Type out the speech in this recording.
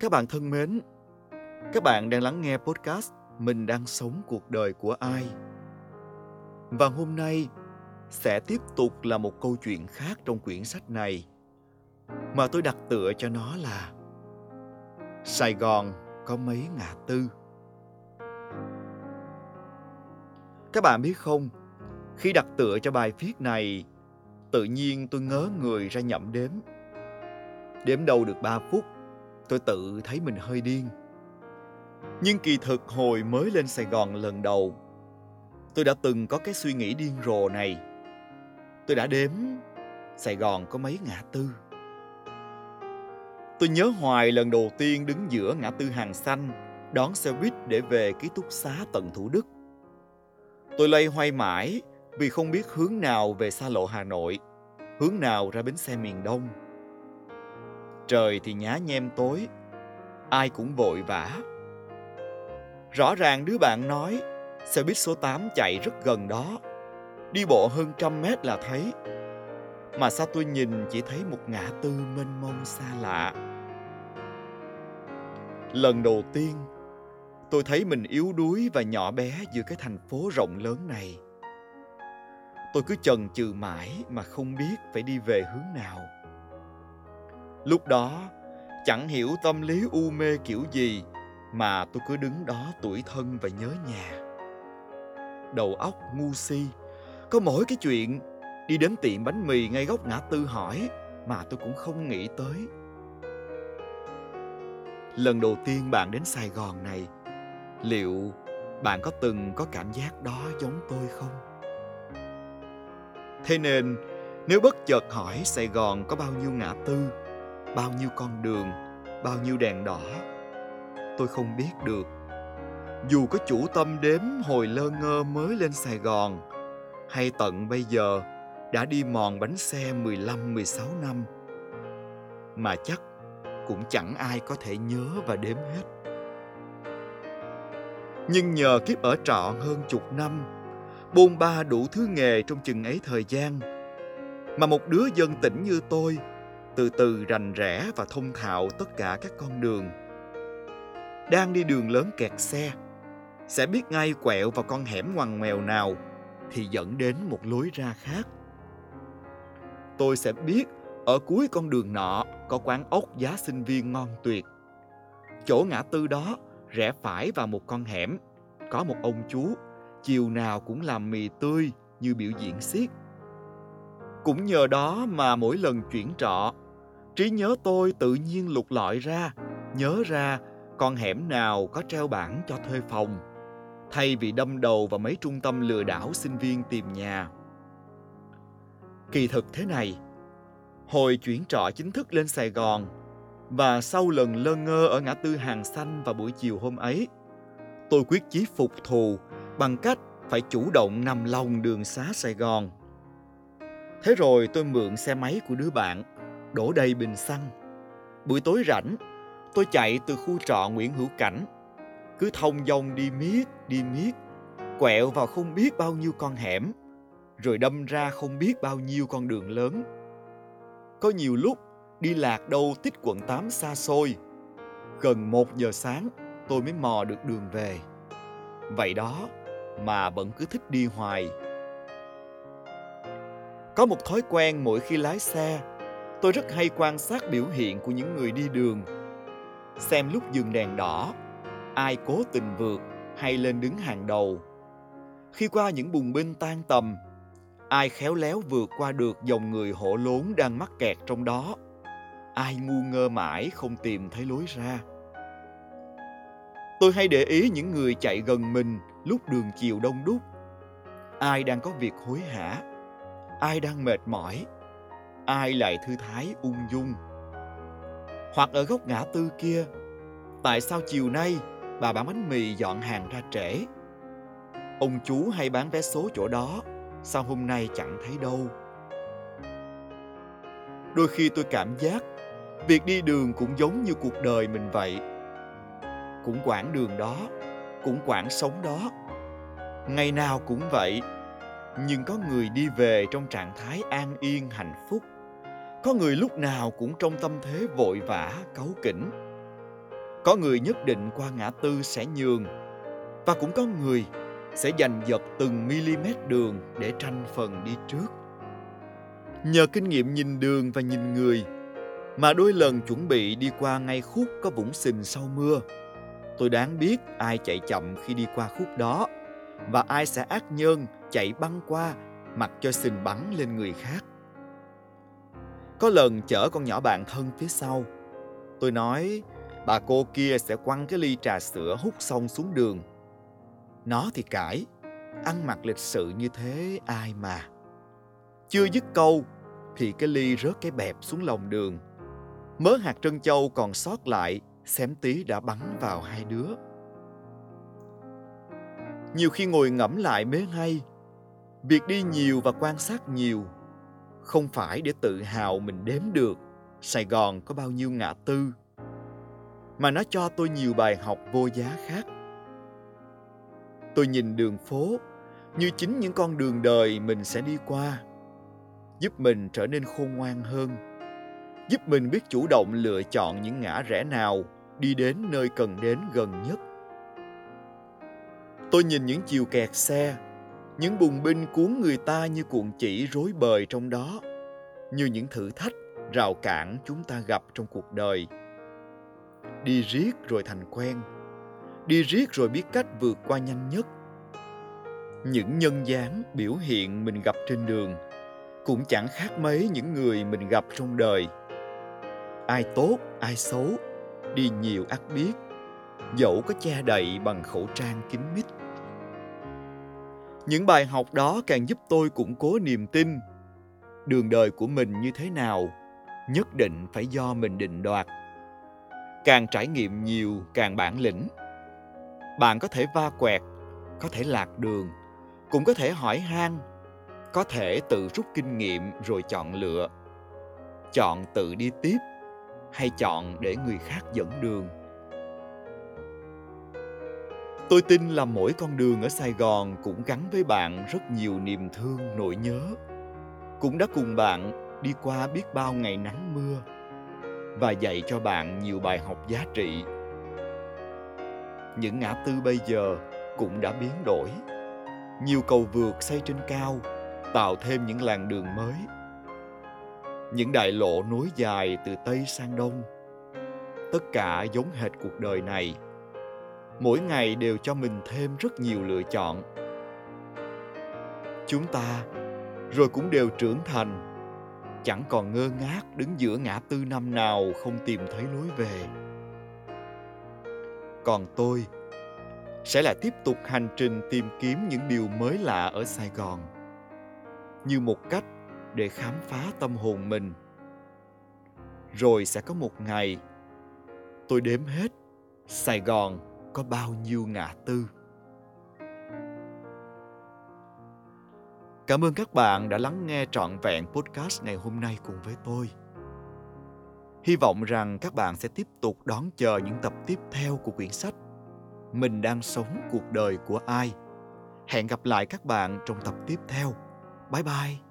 Các bạn thân mến, các bạn đang lắng nghe podcast Mình đang sống cuộc đời của ai. Và hôm nay sẽ tiếp tục là một câu chuyện khác trong quyển sách này mà tôi đặt tựa cho nó là Sài Gòn có mấy ngã tư. Các bạn biết không, khi đặt tựa cho bài viết này, tự nhiên tôi ngớ người ra nhậm đếm. Đếm đâu được 3 phút, tôi tự thấy mình hơi điên. Nhưng kỳ thực hồi mới lên Sài Gòn lần đầu, tôi đã từng có cái suy nghĩ điên rồ này. Tôi đã đếm Sài Gòn có mấy ngã tư. Tôi nhớ hoài lần đầu tiên đứng giữa ngã tư hàng xanh, đón xe buýt để về ký túc xá tận Thủ Đức. Tôi lây hoay mãi vì không biết hướng nào về xa lộ Hà Nội, hướng nào ra bến xe miền Đông. Trời thì nhá nhem tối, ai cũng vội vã. Rõ ràng đứa bạn nói xe buýt số 8 chạy rất gần đó, đi bộ hơn trăm mét là thấy. Mà sao tôi nhìn chỉ thấy một ngã tư mênh mông xa lạ. Lần đầu tiên, tôi thấy mình yếu đuối và nhỏ bé giữa cái thành phố rộng lớn này. Tôi cứ chần chừ mãi mà không biết phải đi về hướng nào. Lúc đó, chẳng hiểu tâm lý u mê kiểu gì mà tôi cứ đứng đó tuổi thân và nhớ nhà. Đầu óc ngu si, có mỗi cái chuyện đi đến tiệm bánh mì ngay góc ngã tư hỏi mà tôi cũng không nghĩ tới. Lần đầu tiên bạn đến Sài Gòn này, liệu bạn có từng có cảm giác đó giống tôi không? Thế nên, nếu bất chợt hỏi Sài Gòn có bao nhiêu ngã tư, bao nhiêu con đường, bao nhiêu đèn đỏ, tôi không biết được. Dù có chủ tâm đếm hồi lơ ngơ mới lên Sài Gòn, hay tận bây giờ đã đi mòn bánh xe 15-16 năm, mà chắc cũng chẳng ai có thể nhớ và đếm hết. Nhưng nhờ kiếp ở trọ hơn chục năm, bôn ba đủ thứ nghề trong chừng ấy thời gian, mà một đứa dân tỉnh như tôi từ từ rành rẽ và thông thạo tất cả các con đường. Đang đi đường lớn kẹt xe, sẽ biết ngay quẹo vào con hẻm ngoằn ngoèo nào thì dẫn đến một lối ra khác. Tôi sẽ biết ở cuối con đường nọ có quán ốc giá sinh viên ngon tuyệt. Chỗ ngã tư đó rẽ phải vào một con hẻm, có một ông chú chiều nào cũng làm mì tươi như biểu diễn xiếc. Cũng nhờ đó mà mỗi lần chuyển trọ, trí nhớ tôi tự nhiên lục lọi ra, nhớ ra con hẻm nào có treo bảng cho thuê phòng, thay vì đâm đầu vào mấy trung tâm lừa đảo sinh viên tìm nhà. Kỳ thực thế này, hồi chuyển trọ chính thức lên Sài Gòn và sau lần lơ ngơ ở ngã tư hàng xanh vào buổi chiều hôm ấy, tôi quyết chí phục thù bằng cách phải chủ động nằm lòng đường xá Sài Gòn. Thế rồi tôi mượn xe máy của đứa bạn, đổ đầy bình xăng. Buổi tối rảnh, tôi chạy từ khu trọ Nguyễn Hữu Cảnh, cứ thông dong đi miết, đi miết, quẹo vào không biết bao nhiêu con hẻm, rồi đâm ra không biết bao nhiêu con đường lớn. Có nhiều lúc đi lạc đâu tích quận 8 xa xôi. Gần một giờ sáng tôi mới mò được đường về. Vậy đó mà vẫn cứ thích đi hoài. Có một thói quen mỗi khi lái xe, tôi rất hay quan sát biểu hiện của những người đi đường. Xem lúc dừng đèn đỏ, ai cố tình vượt hay lên đứng hàng đầu. Khi qua những bùng binh tan tầm, ai khéo léo vượt qua được dòng người hổ lốn đang mắc kẹt trong đó. Ai ngu ngơ mãi không tìm thấy lối ra. Tôi hay để ý những người chạy gần mình lúc đường chiều đông đúc. Ai đang có việc hối hả, ai đang mệt mỏi, ai lại thư thái ung dung. Hoặc ở góc ngã tư kia, tại sao chiều nay bà bán bánh mì dọn hàng ra trễ? Ông chú hay bán vé số chỗ đó, sao hôm nay chẳng thấy đâu? Đôi khi tôi cảm giác việc đi đường cũng giống như cuộc đời mình vậy cũng quãng đường đó cũng quãng sống đó ngày nào cũng vậy nhưng có người đi về trong trạng thái an yên, hạnh phúc. Có người lúc nào cũng trong tâm thế vội vã, cáu kỉnh. Có người nhất định qua ngã tư sẽ nhường. Và cũng có người sẽ giành giật từng mm đường để tranh phần đi trước. Nhờ kinh nghiệm nhìn đường và nhìn người mà đôi lần chuẩn bị đi qua ngay khúc có vũng sình sau mưa. Tôi đáng biết ai chạy chậm khi đi qua khúc đó và ai sẽ ác nhân chạy băng qua, mặc cho sình bắn lên người khác. Có lần chở con nhỏ bạn thân phía sau. Tôi nói, bà cô kia sẽ quăng cái ly trà sữa hút xong xuống đường. Nó thì cãi, ăn mặc lịch sự như thế ai mà. Chưa dứt câu thì cái ly rớt cái bẹp xuống lòng đường. Mớ hạt trân châu còn sót lại, xém tí đã bắn vào hai đứa. Nhiều khi ngồi ngẫm lại mới hay việc đi nhiều và quan sát nhiều không phải để tự hào mình đếm được sài gòn có bao nhiêu ngã tư, mà nó cho tôi nhiều bài học vô giá khác. Tôi nhìn đường phố như chính những con đường đời mình sẽ đi qua, giúp mình trở nên khôn ngoan hơn, giúp mình biết chủ động lựa chọn những ngã rẽ nào đi đến nơi cần đến gần nhất. Tôi nhìn những chiều kẹt xe những bùng binh cuốn người ta như cuộn chỉ rối bời trong đó, như những thử thách, rào cản chúng ta gặp trong cuộc đời. Đi riết rồi thành quen, đi riết rồi biết cách vượt qua nhanh nhất. Những nhân dáng biểu hiện mình gặp trên đường cũng chẳng khác mấy những người mình gặp trong đời. Ai tốt, ai xấu, đi nhiều ắt biết, dẫu có che đậy bằng khẩu trang kín mít những bài học đó càng giúp tôi củng cố niềm tin. Đường đời của mình như thế nào, nhất định phải do mình định đoạt. Càng trải nghiệm nhiều, càng bản lĩnh. Bạn có thể va quẹt, có thể lạc đường, cũng có thể hỏi han, có thể tự rút kinh nghiệm rồi chọn lựa. Chọn tự đi tiếp, hay chọn để người khác dẫn đường? Tôi tin là mỗi con đường ở sài gòn cũng gắn với bạn rất nhiều niềm thương, nỗi nhớ. Cũng đã cùng bạn đi qua biết bao ngày nắng mưa và dạy cho bạn nhiều bài học giá trị. Những ngã tư bây giờ cũng đã biến đổi. Nhiều cầu vượt xây trên cao, tạo thêm những làn đường mới. Những đại lộ nối dài từ tây sang đông, tất cả giống hệt cuộc đời này mỗi ngày đều cho mình thêm rất nhiều lựa chọn. Chúng ta rồi cũng đều trưởng thành, chẳng còn ngơ ngác đứng giữa ngã tư năm nào không tìm thấy lối về. Còn tôi sẽ là tiếp tục hành trình tìm kiếm những điều mới lạ ở sài gòn, như một cách để khám phá tâm hồn mình. Rồi sẽ có một ngày, tôi đếm hết sài gòn có bao nhiêu ngã tư. Cảm ơn các bạn đã lắng nghe trọn vẹn podcast ngày hôm nay cùng với tôi. Hy vọng rằng các bạn sẽ tiếp tục đón chờ những tập tiếp theo của quyển sách mình đang sống cuộc đời của ai. Hẹn gặp lại các bạn trong tập tiếp theo. Bye bye.